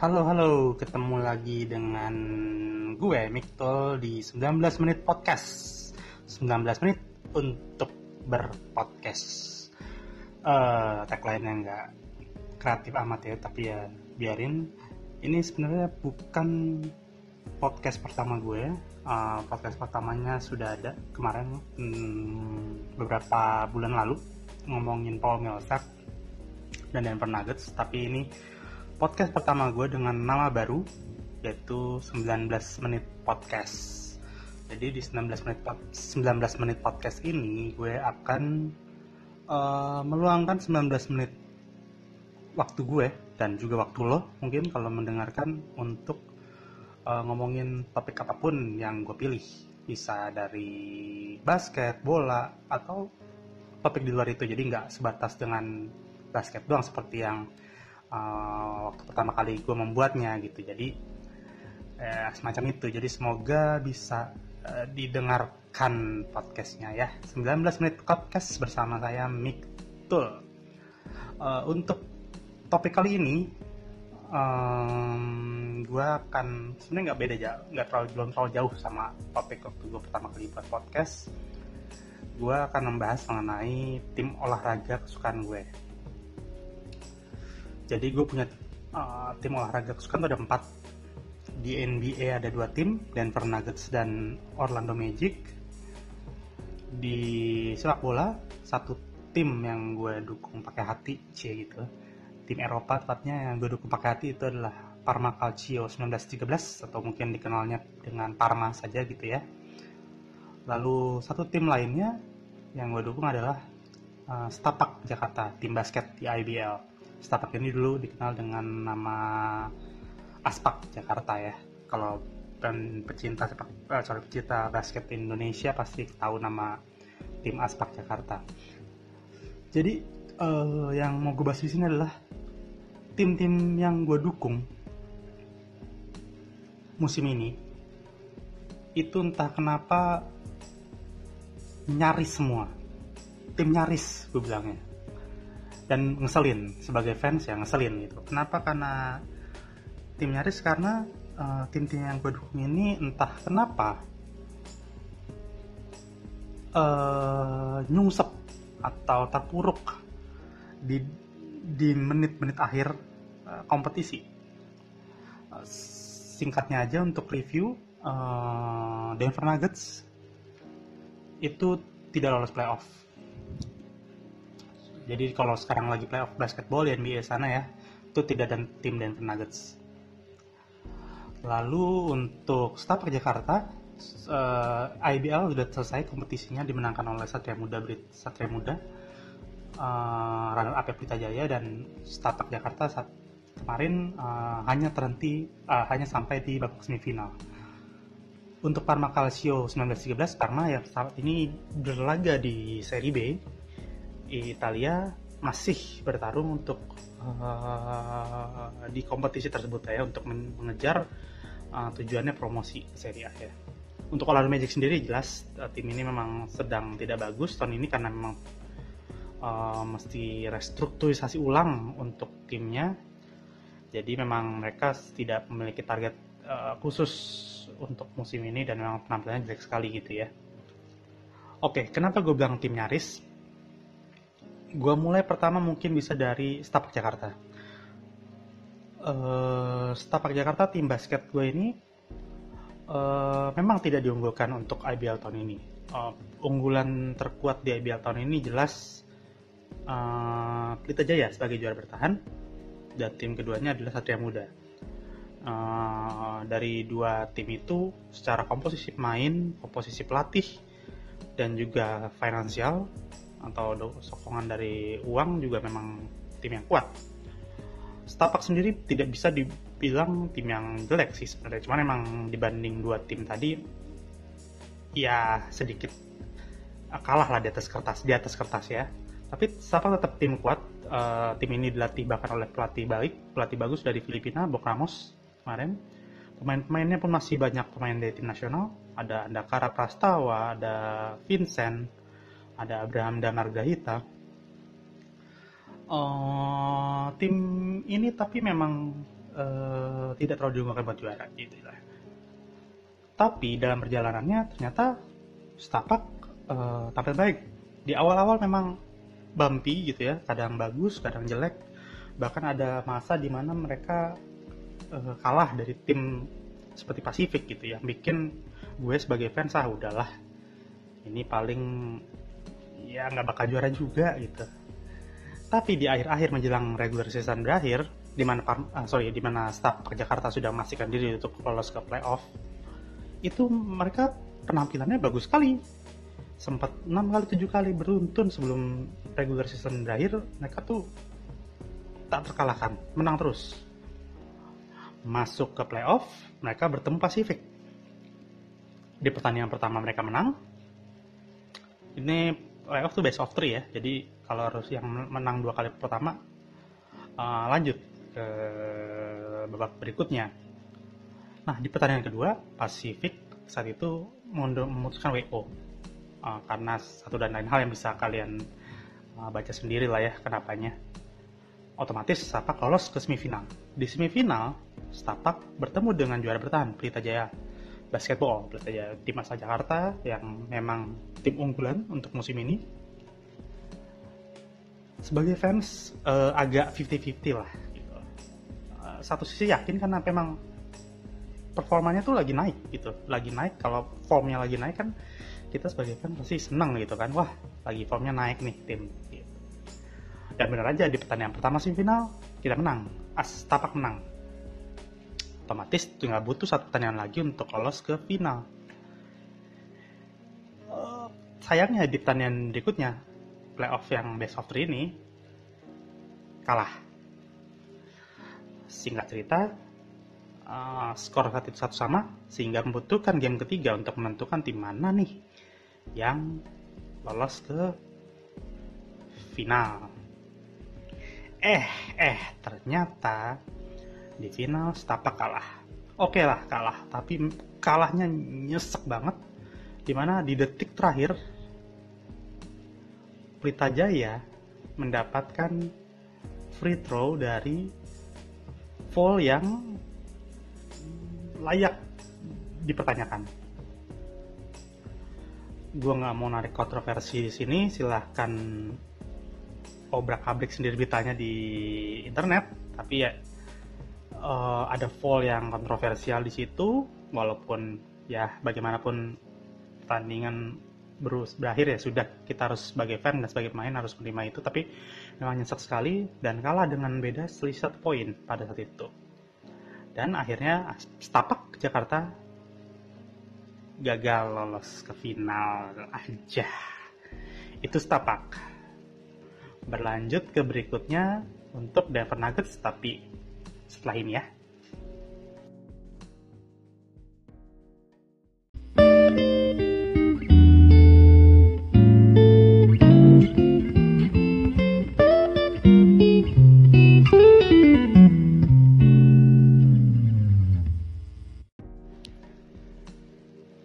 Halo, halo. Ketemu lagi dengan gue, Miktol, di 19 menit podcast. 19 menit untuk berpodcast. Uh, tagline-nya nggak kreatif amat ya, tapi ya biarin. Ini sebenarnya bukan podcast pertama gue. Uh, podcast pertamanya sudah ada kemarin hmm, beberapa bulan lalu ngomongin Paul Millsap dan Denver Nuggets tapi ini podcast pertama gue dengan nama baru yaitu 19 menit podcast. Jadi di 19 menit 19 menit podcast ini gue akan uh, meluangkan 19 menit waktu gue dan juga waktu lo mungkin kalau mendengarkan untuk uh, ngomongin topik apa pun yang gue pilih. Bisa dari basket, bola atau topik di luar itu. Jadi nggak sebatas dengan basket doang seperti yang uh, waktu pertama kali gue membuatnya gitu. Jadi eh, semacam itu. Jadi semoga bisa uh, didengarkan podcastnya ya. 19 menit podcast bersama saya Miktul. Uh, untuk topik kali ini um, gue akan sebenarnya nggak beda jauh nggak terlalu belum terlalu jauh sama topik waktu gue pertama kali buat podcast. Gue akan membahas mengenai tim olahraga kesukaan gue. Jadi gue punya uh, tim olahraga kesukaan ada empat. Di NBA ada dua tim, Denver Nuggets dan Orlando Magic. Di sepak bola satu tim yang gue dukung pakai hati, c gitu. Tim Eropa tepatnya yang gue dukung pakai hati itu adalah Parma Calcio 1913 atau mungkin dikenalnya dengan Parma saja gitu ya. Lalu satu tim lainnya yang gue dukung adalah uh, Stapak Jakarta, tim basket di IBL. Stapak ini dulu dikenal dengan nama Aspak Jakarta ya. Kalau dan pecinta sepak uh, sorry pecinta basket Indonesia pasti tahu nama tim Aspak Jakarta. Jadi uh, yang mau gue bahas di sini adalah tim-tim yang gue dukung musim ini itu entah kenapa nyaris semua tim nyaris gue bilangnya dan ngeselin sebagai fans ya ngeselin gitu. Kenapa? Karena tim nyaris karena uh, tim-tim yang gue dukung ini entah kenapa uh, nyungsep atau terpuruk di di menit-menit akhir uh, kompetisi. Uh, singkatnya aja untuk review uh, Denver Nuggets itu tidak lolos playoff. Jadi kalau sekarang lagi playoff basketball di NBA sana ya, itu tidak dan tim Denver Nuggets. Lalu untuk Stapak Jakarta, uh, eh, IBL sudah selesai kompetisinya dimenangkan oleh Satria Muda Brit Satria Muda, uh, runner up Pelita Jaya dan Stapak Jakarta saat kemarin uh, hanya terhenti uh, hanya sampai di babak semifinal untuk Parma Calcio 1913 Parma yang saat ini berlaga di Serie B Italia masih bertarung untuk uh, di kompetisi tersebut ya untuk mengejar uh, tujuannya promosi Serie A ya. Untuk Orlando Magic sendiri jelas uh, tim ini memang sedang tidak bagus tahun ini karena memang uh, mesti restrukturisasi ulang untuk timnya. Jadi memang mereka tidak memiliki target uh, khusus untuk musim ini dan memang penampilannya jelek sekali gitu ya. Oke, kenapa gue bilang tim nyaris? Gue mulai pertama mungkin bisa dari Stapak Jakarta. Uh, Stapak Jakarta tim basket gue ini uh, memang tidak diunggulkan untuk IBL tahun ini. Uh, unggulan terkuat di IBL tahun ini jelas uh, Jaya sebagai juara bertahan dan tim keduanya adalah Satria Muda uh, dari dua tim itu secara komposisi main, komposisi pelatih, dan juga finansial atau sokongan dari uang juga memang tim yang kuat. Stapak sendiri tidak bisa dibilang tim yang jelek sih sebenarnya, cuman memang dibanding dua tim tadi ya sedikit kalah lah di atas kertas, di atas kertas ya. Tapi Stapak tetap tim kuat. Uh, tim ini dilatih bahkan oleh pelatih baik, pelatih bagus dari Filipina, Bok Ramos kemarin pemain-pemainnya pun masih banyak pemain dari tim nasional ada Andakara Prastawa ada Vincent ada Abraham dan Margahita uh, tim ini tapi memang uh, tidak terlalu diunggulkan buat juara gitu lah. Tapi dalam perjalanannya ternyata Stapak uh, tampil baik. Di awal-awal memang bumpy gitu ya, kadang bagus, kadang jelek. Bahkan ada masa di mana mereka uh, kalah dari tim seperti Pasifik gitu ya, bikin gue sebagai fans ah udahlah ini paling ya nggak bakal juara juga gitu. Tapi di akhir-akhir menjelang regular season berakhir, di mana uh, sorry di mana staff Jakarta sudah memastikan diri untuk lolos ke playoff, itu mereka penampilannya bagus sekali. Sempat 6 kali 7 kali beruntun sebelum regular season berakhir mereka tuh tak terkalahkan menang terus. Masuk ke playoff mereka bertemu Pasifik. Di pertandingan pertama mereka menang. Ini playoff tuh best of three ya. Jadi kalau harus yang menang dua kali pertama uh, lanjut ke babak berikutnya. Nah di pertandingan kedua Pasifik saat itu memutuskan WO uh, karena satu dan lain hal yang bisa kalian uh, baca sendiri lah ya kenapanya. Otomatis Stapak lolos ke semifinal. Di semifinal Stapak bertemu dengan juara bertahan Pelita Jaya Basketball Pelita Jaya tim asal Jakarta yang memang tim unggulan untuk musim ini. Sebagai fans uh, agak 50-50 lah gitu. uh, satu sisi yakin karena memang performanya tuh lagi naik gitu. Lagi naik kalau formnya lagi naik kan kita sebagai fan pasti senang gitu kan. Wah lagi formnya naik nih tim gitu. dan benar aja di pertandingan pertama semifinal kita menang. As tapak menang otomatis tinggal butuh satu pertandingan lagi untuk lolos ke final uh, sayangnya di pertandingan berikutnya playoff yang best of three ini kalah singkat cerita uh, skor saat itu satu sama sehingga membutuhkan game ketiga untuk menentukan tim mana nih yang lolos ke final. Eh, eh, ternyata di final Setapak kalah. Oke lah kalah, tapi kalahnya nyesek banget. Di mana di detik terakhir Pelita Jaya mendapatkan free throw dari Vol yang layak dipertanyakan. Gue nggak mau narik kontroversi di sini, silahkan obrak abrik sendiri beritanya di internet. Tapi ya uh, ada fall yang kontroversial di situ, walaupun ya bagaimanapun pertandingan berus berakhir ya sudah kita harus sebagai fan dan sebagai pemain harus menerima itu tapi memang nyesek sekali dan kalah dengan beda selisih satu poin pada saat itu. Dan akhirnya setapak Jakarta gagal lolos ke final. Aja itu setapak berlanjut ke berikutnya untuk Denver Nuggets tapi setelah ini ya.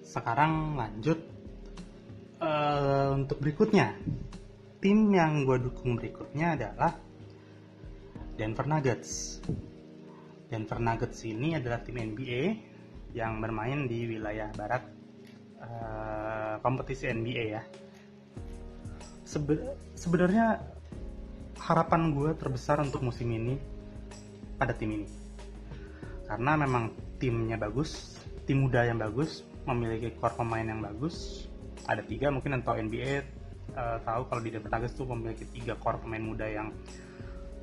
Sekarang lanjut uh, untuk berikutnya. Tim yang gue dukung berikutnya adalah Denver Nuggets Denver Nuggets ini adalah tim NBA yang bermain di wilayah barat uh, kompetisi NBA ya. Sebe sebenarnya harapan gue terbesar untuk musim ini pada tim ini. Karena memang timnya bagus tim muda yang bagus memiliki core pemain yang bagus. Ada tiga mungkin atau NBA uh, eh, tahu kalau di Denver Nuggets tuh memiliki tiga core pemain muda yang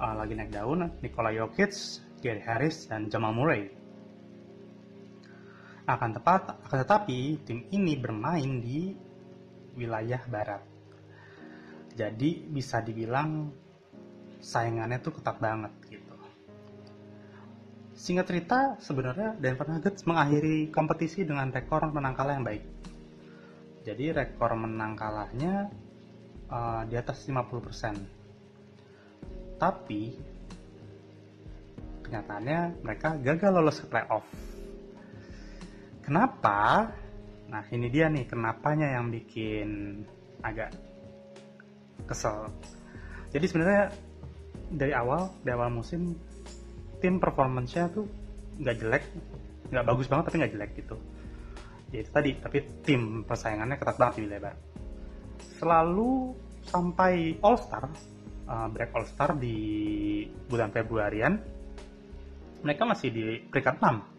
uh, lagi naik daun Nikola Jokic, Gary Harris dan Jamal Murray akan tepat akan tetapi tim ini bermain di wilayah barat jadi bisa dibilang saingannya tuh ketat banget gitu Singkat cerita, sebenarnya Denver Nuggets mengakhiri kompetisi dengan rekor menang kalah yang baik. Jadi rekor menang kalahnya uh, di atas 50%. Tapi kenyataannya mereka gagal lolos ke playoff. Kenapa? Nah ini dia nih kenapanya yang bikin agak kesel. Jadi sebenarnya dari awal, dari awal musim tim performance-nya tuh nggak jelek nggak bagus banget tapi nggak jelek gitu ya itu tadi tapi tim persaingannya ketat banget di barat selalu sampai All Star uh, break All Star di bulan Februarian mereka masih di peringkat 6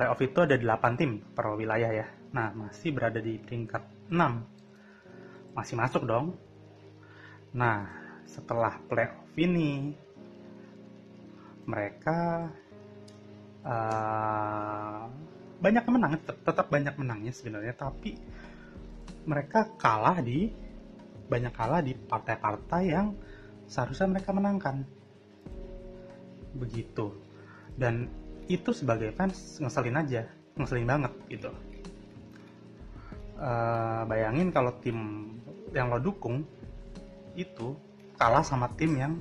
playoff itu ada 8 tim per wilayah ya. Nah masih berada di peringkat 6 masih masuk dong. Nah setelah playoff ini mereka uh, banyak menang tetap banyak menangnya sebenarnya tapi mereka kalah di banyak kalah di partai-partai yang seharusnya mereka menangkan. Begitu dan itu sebagai fans ngeselin aja ngeselin banget gitu uh, bayangin kalau tim yang lo dukung itu kalah sama tim yang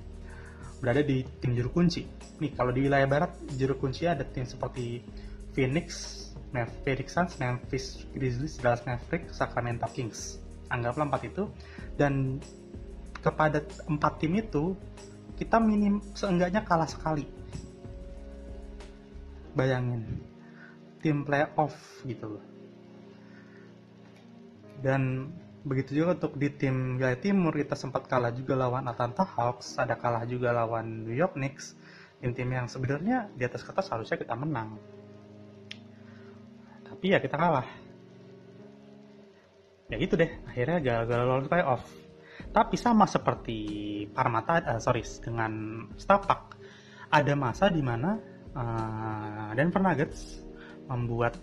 berada di tim juru kunci nih kalau di wilayah barat juru kunci ada tim seperti Phoenix, Phoenix Memphis Grizzlies, Dallas Mavericks, Sacramento Kings. Anggaplah empat itu dan kepada empat tim itu kita minim seenggaknya kalah sekali. Bayangin. Tim playoff gitu loh. Dan begitu juga untuk di tim wilayah timur kita sempat kalah juga lawan Atlanta Hawks, ada kalah juga lawan New York Knicks. Tim-tim yang sebenarnya di atas kertas harusnya kita menang. Tapi ya kita kalah. Ya gitu deh akhirnya gagal lolos playoff. Tapi sama seperti Parmata uh, sorry dengan Stapak ada masa di mana uh, Denver Nuggets membuat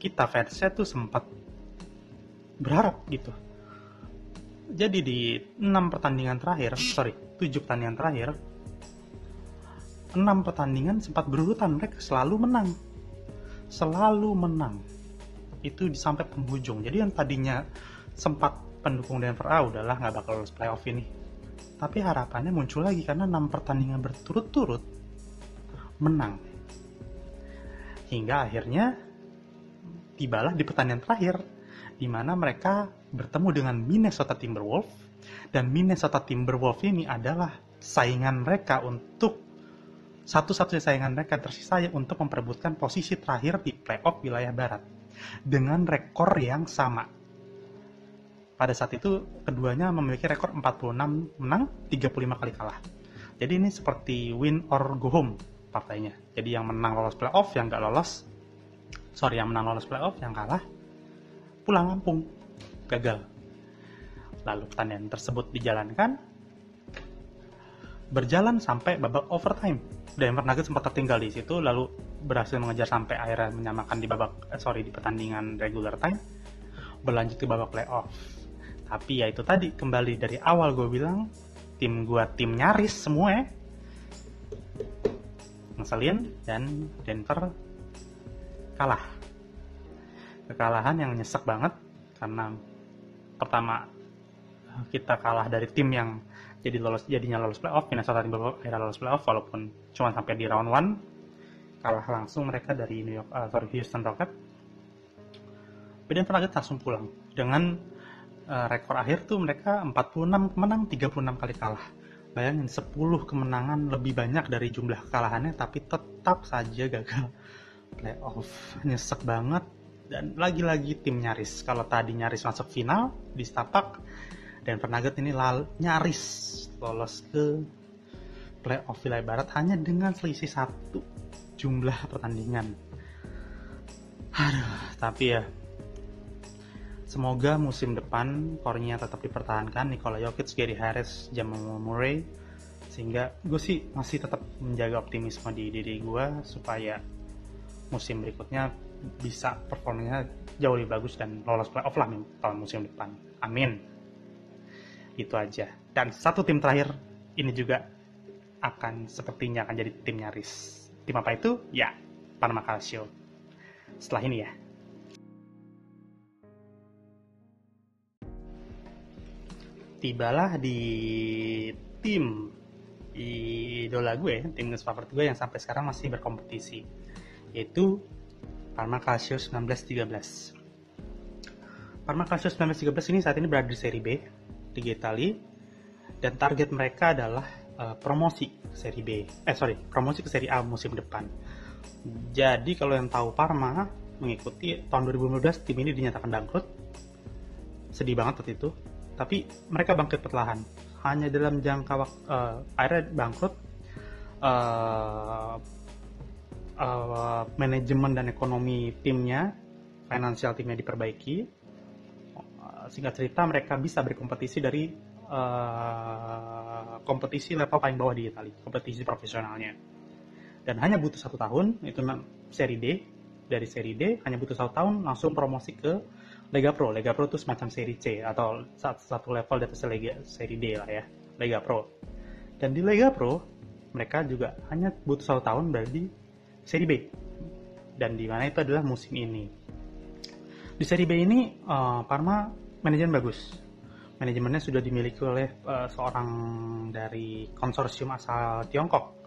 kita fansnya tuh sempat berharap gitu. Jadi di enam pertandingan terakhir sorry tujuh pertandingan terakhir enam pertandingan sempat berurutan. Mereka selalu menang. Selalu menang. Itu sampai penghujung. Jadi yang tadinya sempat pendukung Denver ah udahlah nggak bakal lolos playoff ini. Tapi harapannya muncul lagi karena enam pertandingan berturut-turut menang hingga akhirnya tibalah di pertandingan terakhir di mana mereka bertemu dengan Minnesota Timberwolves dan Minnesota Timberwolves ini adalah saingan mereka untuk satu-satunya saingan mereka tersisa untuk memperebutkan posisi terakhir di playoff wilayah barat dengan rekor yang sama. Pada saat itu keduanya memiliki rekor 46 menang, 35 kali kalah. Jadi ini seperti win or go home partainya. Jadi yang menang lolos playoff, yang nggak lolos, sorry yang menang lolos playoff, yang kalah pulang kampung, gagal. Lalu pertandingan tersebut dijalankan, berjalan sampai babak overtime. Denver Nuggets sempat tertinggal di situ, lalu berhasil mengejar sampai akhirnya menyamakan di babak, eh, sorry di pertandingan regular time, berlanjut ke babak playoff. Tapi ya itu tadi kembali dari awal gue bilang tim gue tim nyaris semua ya. Ngeselin dan Denver kalah. Kekalahan yang nyesek banget karena pertama kita kalah dari tim yang jadi lolos jadinya lolos playoff Minnesota Timberwolves akhirnya lolos playoff walaupun cuma sampai di round one kalah langsung mereka dari New York uh, sorry Houston Rockets. Denver Nuggets langsung pulang. Dengan uh, rekor akhir tuh mereka 46 menang 36 kali kalah bayangin 10 kemenangan lebih banyak dari jumlah kekalahannya tapi tetap saja gagal. Playoff nyesek banget. Dan lagi-lagi tim nyaris. Kalau tadi nyaris masuk final di Stapak Denver Nuggets ini lal nyaris lolos ke playoff wilayah barat hanya dengan selisih satu jumlah pertandingan. Aduh, tapi ya semoga musim depan core-nya tetap dipertahankan Nikola Jokic, Gary Harris, Jamal Murray sehingga gue sih masih tetap menjaga optimisme di diri gue supaya musim berikutnya bisa performanya jauh lebih bagus dan lolos playoff lah tahun musim depan. Amin itu aja. Dan satu tim terakhir ini juga akan sepertinya akan jadi tim nyaris. Tim apa itu? Ya, Panama Calcio. Setelah ini ya. Tibalah di tim idola gue, tim favorit gue yang sampai sekarang masih berkompetisi, yaitu Parma Calcio 1913. Parma Calcio 1913 ini saat ini berada di seri B Liga Italia dan target mereka adalah uh, promosi ke seri B eh sorry promosi ke seri A musim depan. Jadi kalau yang tahu Parma mengikuti tahun 2015 tim ini dinyatakan bangkrut. Sedih banget waktu itu tapi mereka bangkit perlahan. Hanya dalam jangka waktu uh, akhirnya bangkrut uh, uh, manajemen dan ekonomi timnya finansial timnya diperbaiki. Singkat cerita mereka bisa berkompetisi dari uh, kompetisi level paling bawah di Italia kompetisi profesionalnya. Dan hanya butuh satu tahun itu seri D. Dari seri D hanya butuh satu tahun langsung promosi ke Lega Pro. Lega Pro itu semacam seri C atau satu level di atas Lega seri D lah ya, Lega Pro. Dan di Lega Pro mereka juga hanya butuh satu tahun berarti seri B. Dan di mana itu adalah musim ini. Di seri B ini uh, Parma manajemen bagus. Manajemennya sudah dimiliki oleh uh, seorang dari konsorsium asal Tiongkok.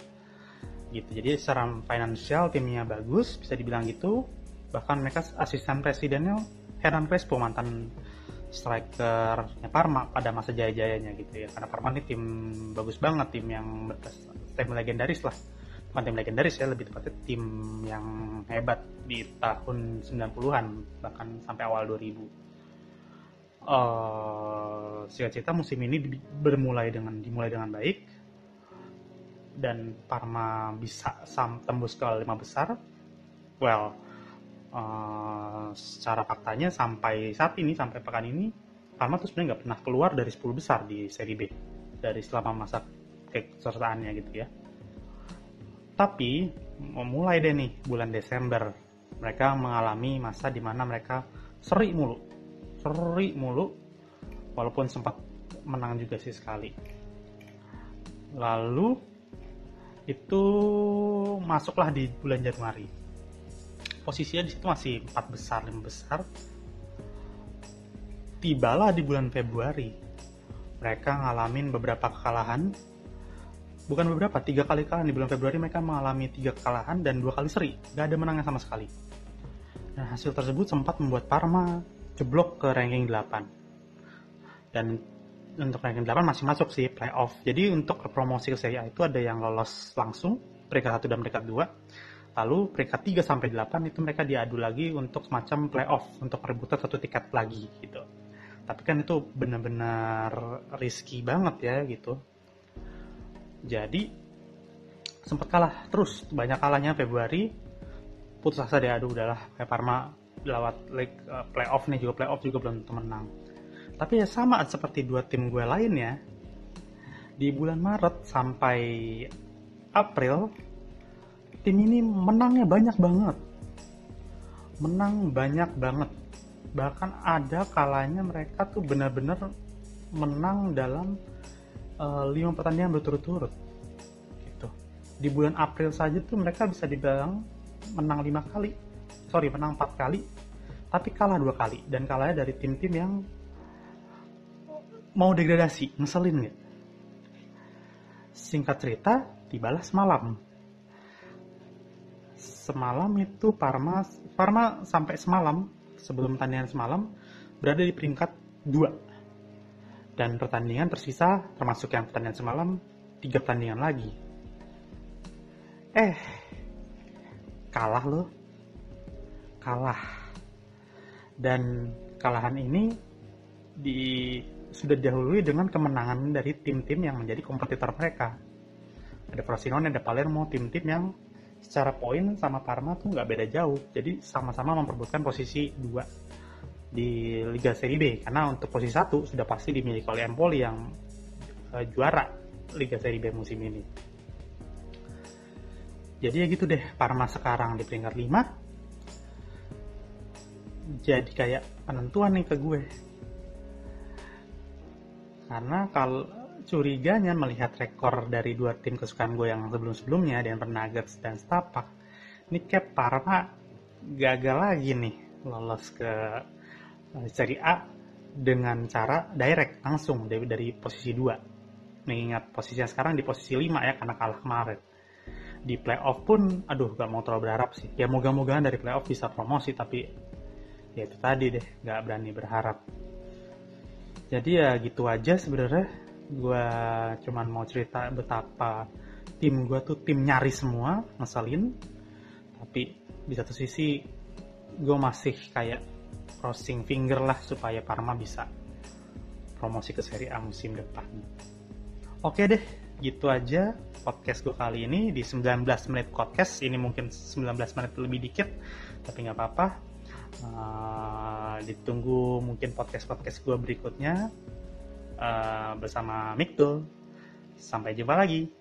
Gitu. Jadi secara finansial timnya bagus, bisa dibilang gitu. Bahkan mereka asisten presidennya Hernan Crespo mantan strikernya Parma pada masa jaya-jayanya gitu ya. Karena Parma ini tim bagus banget tim yang tim legendaris lah. Bukan tim legendaris ya lebih tepatnya tim yang hebat di tahun 90-an bahkan sampai awal 2000 uh, singkat cerita musim ini bermulai dengan dimulai dengan baik. Dan Parma bisa tembus ke lima besar. Well uh, secara faktanya sampai saat ini sampai pekan ini Parma tuh sebenarnya nggak pernah keluar dari 10 besar di seri B. Dari selama masa kesertaannya gitu ya. Tapi mulai deh nih bulan Desember. Mereka mengalami masa di mana mereka seri mulu. Seri mulu walaupun sempat menang juga sih sekali. Lalu itu masuklah di bulan Januari posisinya di situ masih empat besar lima besar. Tibalah di bulan Februari. Mereka ngalamin beberapa kekalahan. Bukan beberapa tiga kali kalah di bulan Februari mereka mengalami tiga kekalahan dan dua kali seri. Gak ada menangnya sama sekali. Dan hasil tersebut sempat membuat Parma jeblok ke ranking 8 dan untuk ranking 8 masih masuk sih playoff. Jadi untuk promosi ke Serie A itu ada yang lolos langsung peringkat 1 dan peringkat 2 Lalu peringkat 3 sampai 8 itu mereka diadu lagi untuk semacam playoff untuk perebutan satu tiket lagi gitu. Tapi kan itu benar-benar risky banget ya gitu. Jadi sempat kalah terus banyak kalahnya Februari putus asa diadu udahlah kayak Parma lewat league uh, playoff nih juga playoff juga belum menang. Tapi ya sama seperti dua tim gue lainnya di bulan Maret sampai April tim ini menangnya banyak banget. Menang banyak banget. Bahkan ada kalanya mereka tuh benar-benar menang dalam uh, lima pertandingan berturut-turut. Gitu. Di bulan April saja tuh mereka bisa dibilang menang lima kali. Sorry menang empat kali. Tapi kalah dua kali. Dan kalahnya dari tim-tim yang mau degradasi. Ngeselin gitu. Singkat cerita tibalah semalam semalam itu Parma Parma sampai semalam sebelum pertandingan semalam berada di peringkat 2 dan pertandingan tersisa termasuk yang pertandingan semalam tiga pertandingan lagi. Eh kalah loh. Kalah. Dan kalahan ini di sudah didahului dengan kemenangan dari tim-tim yang menjadi kompetitor mereka. Ada Frosinone, ada Palermo, tim-tim yang secara poin sama Parma tuh nggak beda jauh. Jadi sama-sama memperbutkan posisi dua di Liga Serie B karena untuk posisi satu sudah pasti dimiliki oleh Empoli yang uh, juara Liga Serie B musim ini. Jadi ya gitu deh, Parma sekarang di peringkat 5. Jadi kayak penentuan nih ke gue. Karena kalau curiganya melihat rekor dari dua tim kesukaan gue yang sebelum-sebelumnya Denver Nuggets dan Stapak ini kayak Parma gagal lagi nih lolos ke eh, Serie A dengan cara direct langsung dari, dari posisi 2 mengingat posisinya sekarang di posisi 5 ya karena kalah kemarin. Di playoff pun aduh gak mau terlalu berharap sih. Ya moga-mogaan dari playoff bisa promosi tapi ya itu tadi deh gak berani berharap. Jadi ya gitu aja sebenarnya gue cuman mau cerita betapa tim gue tuh tim nyari semua ngeselin. Tapi di satu sisi gue masih kayak crossing finger lah supaya Parma bisa promosi ke Serie A musim depan. Oke deh gitu aja podcast gue kali ini. Di 19 menit podcast ini mungkin 19 menit lebih dikit tapi nggak apa-apa. Uh, ditunggu mungkin podcast podcast gue berikutnya uh, bersama Miktul. Sampai jumpa lagi